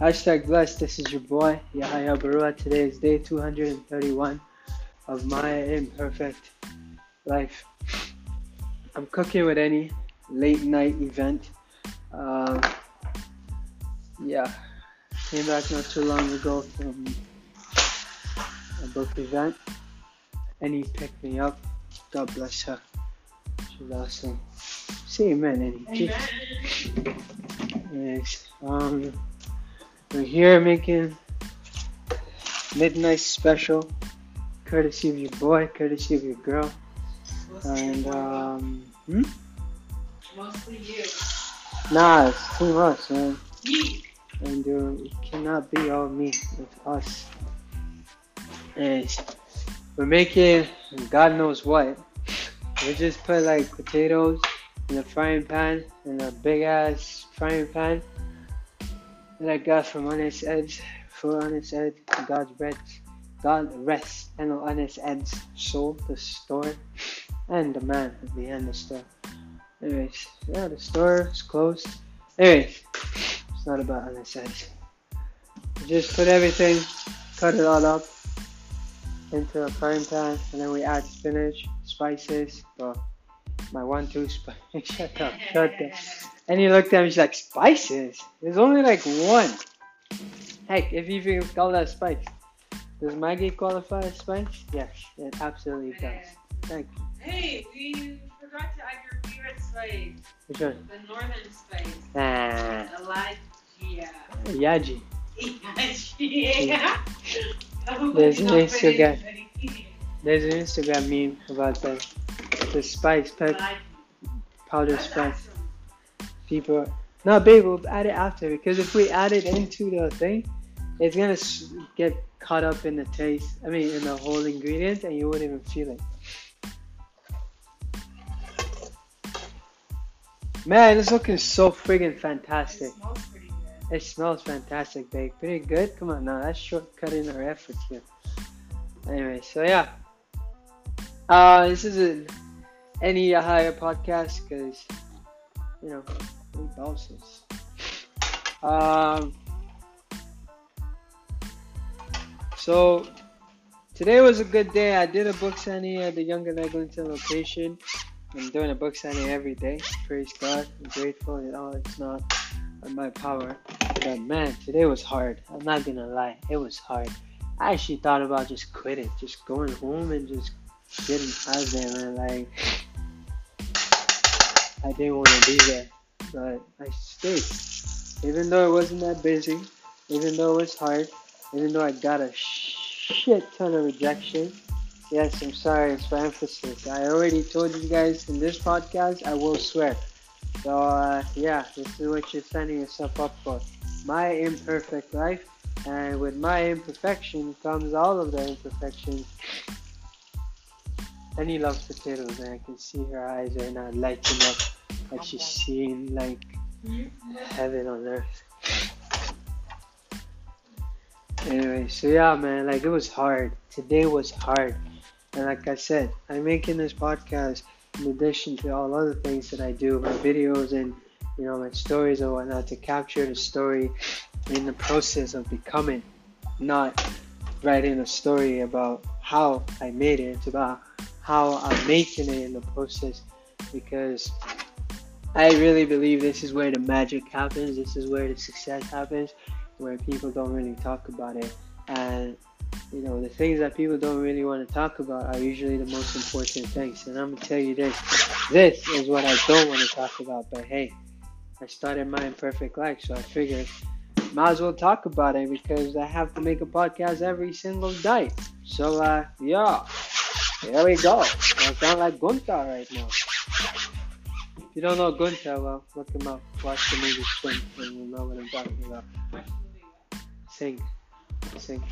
Hashtag blessed. This is your boy Yahya Barua. Today is day 231 of my imperfect life. I'm cooking with Annie late night event. Uh, yeah, came back not too long ago from a book event. Annie picked me up. God bless her. She's awesome. Say amen, Annie. Amen. Yes. Um, we're here making midnight special, courtesy of your boy, courtesy of your girl, and um, hmm? Mostly you. nah, it's too much, man. Me. And uh, it cannot be all me. It's us. Yes. We're making God knows what. We just put like potatoes in a frying pan, in a big ass frying pan that I got from Honest Ed's. For Honest Ed's, God's rest, God rest and Honest Ed's soul, the store, and the man behind the store. Anyways, yeah, the store is closed. Anyways, it's not about Honest Ed's. Just put everything, cut it all up into a frying pan, and then we add spinach, spices, bro. My one-two spice. shut up, shut up. And he looked at me, she's like, spices? There's only like one. Heck, if you even call that spice. Does Maggi qualify as spice? Yes, it absolutely does. Thank you. Hey, we forgot to add your favorite spice. Which one? The northern spice. Ah, Elijah. Yaji. yeah. There's an Instagram. There's an Instagram meme about the, the spice, pep, powder spice. People, no, babe, we'll add it after because if we add it into the thing, it's gonna get caught up in the taste. I mean, in the whole ingredient, and you wouldn't even feel it. Man, it's looking so friggin' fantastic. It smells pretty good. It smells fantastic, babe. Pretty good. Come on now, that's shortcutting our efforts here. Anyway, so yeah. Uh, this isn't any higher podcast because you know bosses. Um. So today was a good day. I did a book signing at the Yonge and Eglinton location. I'm doing a book signing every day. Praise God. I'm grateful. Know, it's not on my power. But man, today was hard. I'm not gonna lie, it was hard. I actually thought about just quitting, just going home and just getting out of there, man. Like, I didn't want to be there, but I stayed. Even though it wasn't that busy, even though it was hard, even though I got a shit ton of rejection. Yes, I'm sorry, it's for emphasis. I already told you guys in this podcast, I will swear. So, uh, yeah, this is what you're signing yourself up for. My imperfect life, and with my imperfection comes all of the imperfections. Annie loves potatoes, and I can see her eyes are now lighting up like she's seeing like mm-hmm. heaven on earth. Anyway, so yeah, man, like it was hard. Today was hard. And like I said, I'm making this podcast in addition to all other things that I do, my videos and you know my stories and whatnot, to capture the story in the process of becoming, not writing a story about how I made it. It's about how I'm making it in the process because I really believe this is where the magic happens. This is where the success happens, where people don't really talk about it. And you know, the things that people don't really want to talk about are usually the most important things. And I'm gonna tell you this: this is what I don't want to talk about. But hey, I started my imperfect life, so I figured might as well talk about it because I have to make a podcast every single day. So uh, yeah, here we go. I sound like Gunther right now. You don't know Gunther, well, look him up. Watch the movie Swing, and you'll know what I'm talking about. Sing, sing.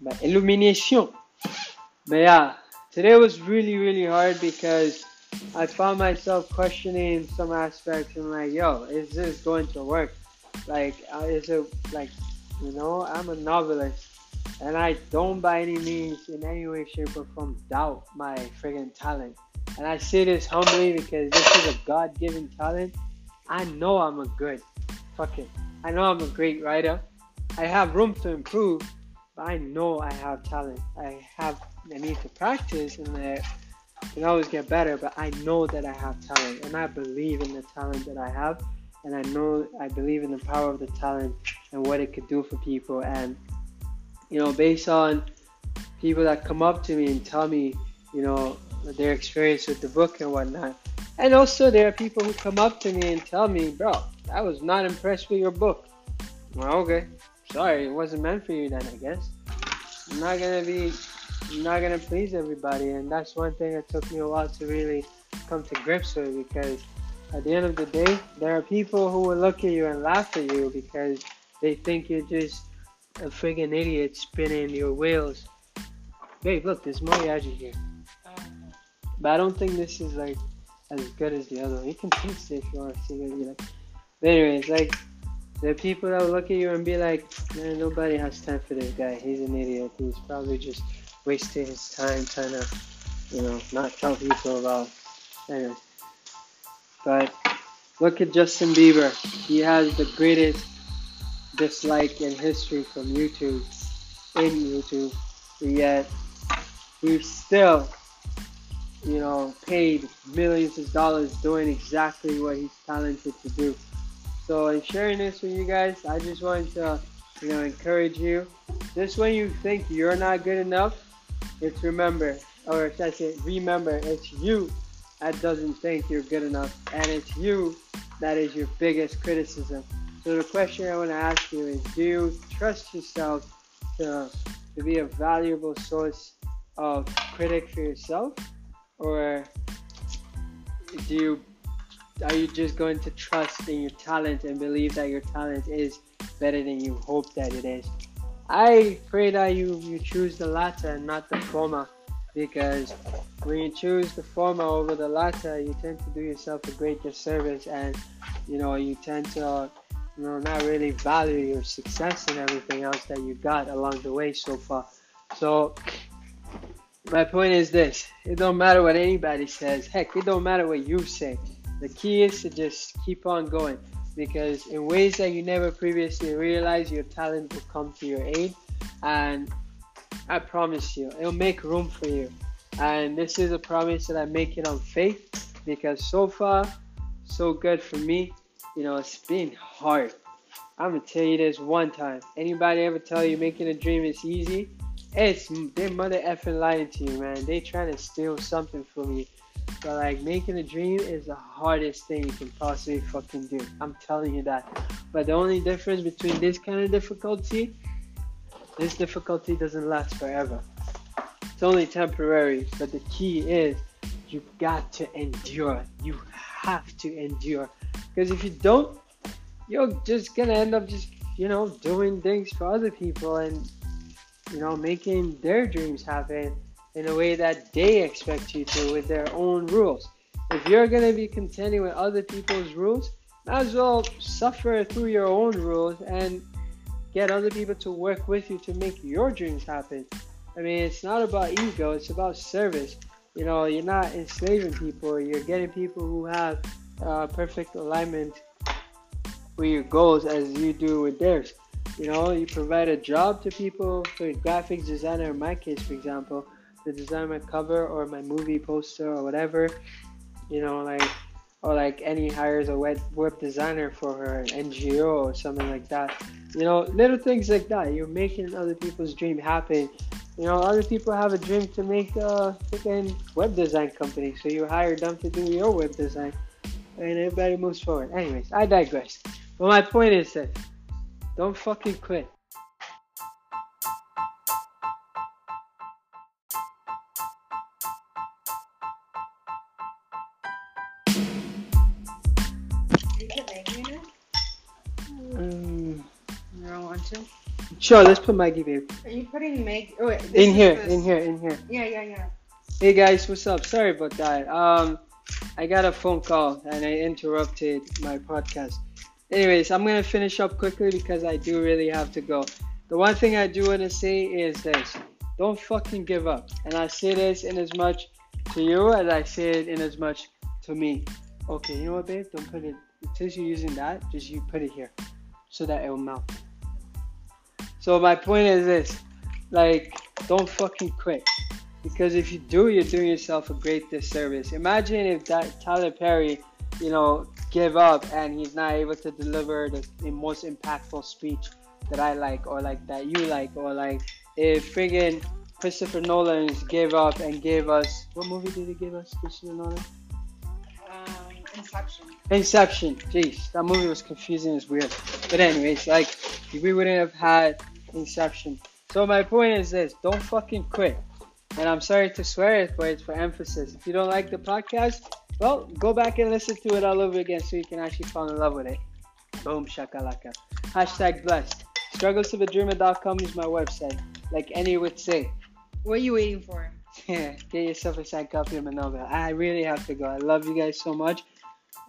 But illumination. But yeah, today was really, really hard because I found myself questioning some aspects and like, yo, is this going to work? Like, uh, is it like, you know, I'm a novelist and I don't by any means, in any way, shape, or form, doubt my friggin' talent. And I say this humbly because this is a God given talent. I know I'm a good, fuck it. I know I'm a great writer. I have room to improve, but I know I have talent. I have I need to practice and I can always get better, but I know that I have talent and I believe in the talent that I have and I know I believe in the power of the talent and what it could do for people and you know based on people that come up to me and tell me you know their experience with the book and whatnot and also there are people who come up to me and tell me bro I was not impressed with your book well okay sorry it wasn't meant for you then I guess I'm not gonna be I'm not gonna please everybody and that's one thing that took me a while to really come to grips with because at the end of the day, there are people who will look at you and laugh at you because they think you're just a friggin' idiot spinning your wheels. Babe, look, there's Moriyaji here. But I don't think this is like as good as the other one. You can taste it if you want to see it. like. But anyways, like are people that will look at you and be like, man, nobody has time for this guy. He's an idiot. He's probably just wasting his time trying to, you know, not tell people about. Anyways. But look at Justin Bieber. He has the greatest dislike in history from YouTube, in YouTube, yet he's still, you know, paid millions of dollars doing exactly what he's talented to do. So in sharing this with you guys, I just wanted to, you know, encourage you. Just when you think you're not good enough, it's remember, or should I say, remember, it's you that doesn't think you're good enough, and it's you that is your biggest criticism. So the question I want to ask you is: Do you trust yourself to to be a valuable source of critic for yourself, or do you are you just going to trust in your talent and believe that your talent is better than you hope that it is? I pray that you you choose the latter and not the former because when you choose the former over the latter, you tend to do yourself a great disservice, and you know you tend to, you know, not really value your success and everything else that you got along the way so far. So my point is this: it don't matter what anybody says. Heck, it don't matter what you say. The key is to just keep on going because in ways that you never previously realized, your talent will come to your aid, and I promise you, it'll make room for you. And this is a promise that I'm making on faith because so far, so good for me. You know, it's been hard. I'm gonna tell you this one time. Anybody ever tell you making a dream is easy? It's they mother effing lying to you, man. They trying to steal something from you. But like making a dream is the hardest thing you can possibly fucking do. I'm telling you that. But the only difference between this kind of difficulty this difficulty doesn't last forever. It's only temporary, but the key is you've got to endure. You have to endure. Because if you don't, you're just gonna end up just, you know, doing things for other people and, you know, making their dreams happen in a way that they expect you to with their own rules. If you're gonna be contending with other people's rules, as well suffer through your own rules and get other people to work with you to make your dreams happen. I mean, it's not about ego, it's about service. You know, you're not enslaving people, you're getting people who have uh, perfect alignment with your goals as you do with theirs. You know, you provide a job to people, for graphics designer in my case, for example, to design my cover or my movie poster or whatever. You know, like or like Annie hires a web web designer for her NGO or something like that. You know, little things like that. You're making other people's dream happen. You know, other people have a dream to make a freaking web design company, so you hire them to do your web design, and everybody moves forward. Anyways, I digress. But my point is that don't fucking quit. Sure, let's put Maggi, babe. Are you putting Meg? Oh, wait, in here, this. in here, in here. Yeah, yeah, yeah. Hey guys, what's up? Sorry about that. Um, I got a phone call and I interrupted my podcast. Anyways, I'm gonna finish up quickly because I do really have to go. The one thing I do want to say is this: don't fucking give up. And I say this in as much to you as I say it in as much to me. Okay, you know what, babe? Don't put it. Since you're using that, just you put it here, so that it will melt. So my point is this, like, don't fucking quit. Because if you do, you're doing yourself a great disservice. Imagine if that Tyler Perry, you know, give up and he's not able to deliver the, the most impactful speech that I like or like that you like or like if friggin' Christopher Nolan gave up and gave us what movie did he give us, Christopher Nolan? Um, Inception. Inception. Jeez, that movie was confusing as weird. But anyways, like we wouldn't have had Inception. So my point is this: don't fucking quit. And I'm sorry to swear it, but it's for emphasis. If you don't like the podcast, well, go back and listen to it all over again so you can actually fall in love with it. Boom shakalaka. Hashtag blessed. Strugglesofadreamer.com is my website. Like Annie would say. What are you waiting for? Yeah, get yourself a signed copy of my novel. I really have to go. I love you guys so much.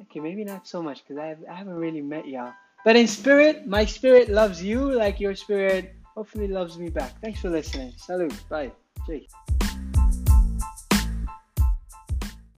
Okay, maybe not so much because I, have, I haven't really met y'all. But in spirit, my spirit loves you like your spirit hopefully loves me back. Thanks for listening. Salute. Bye. Jake.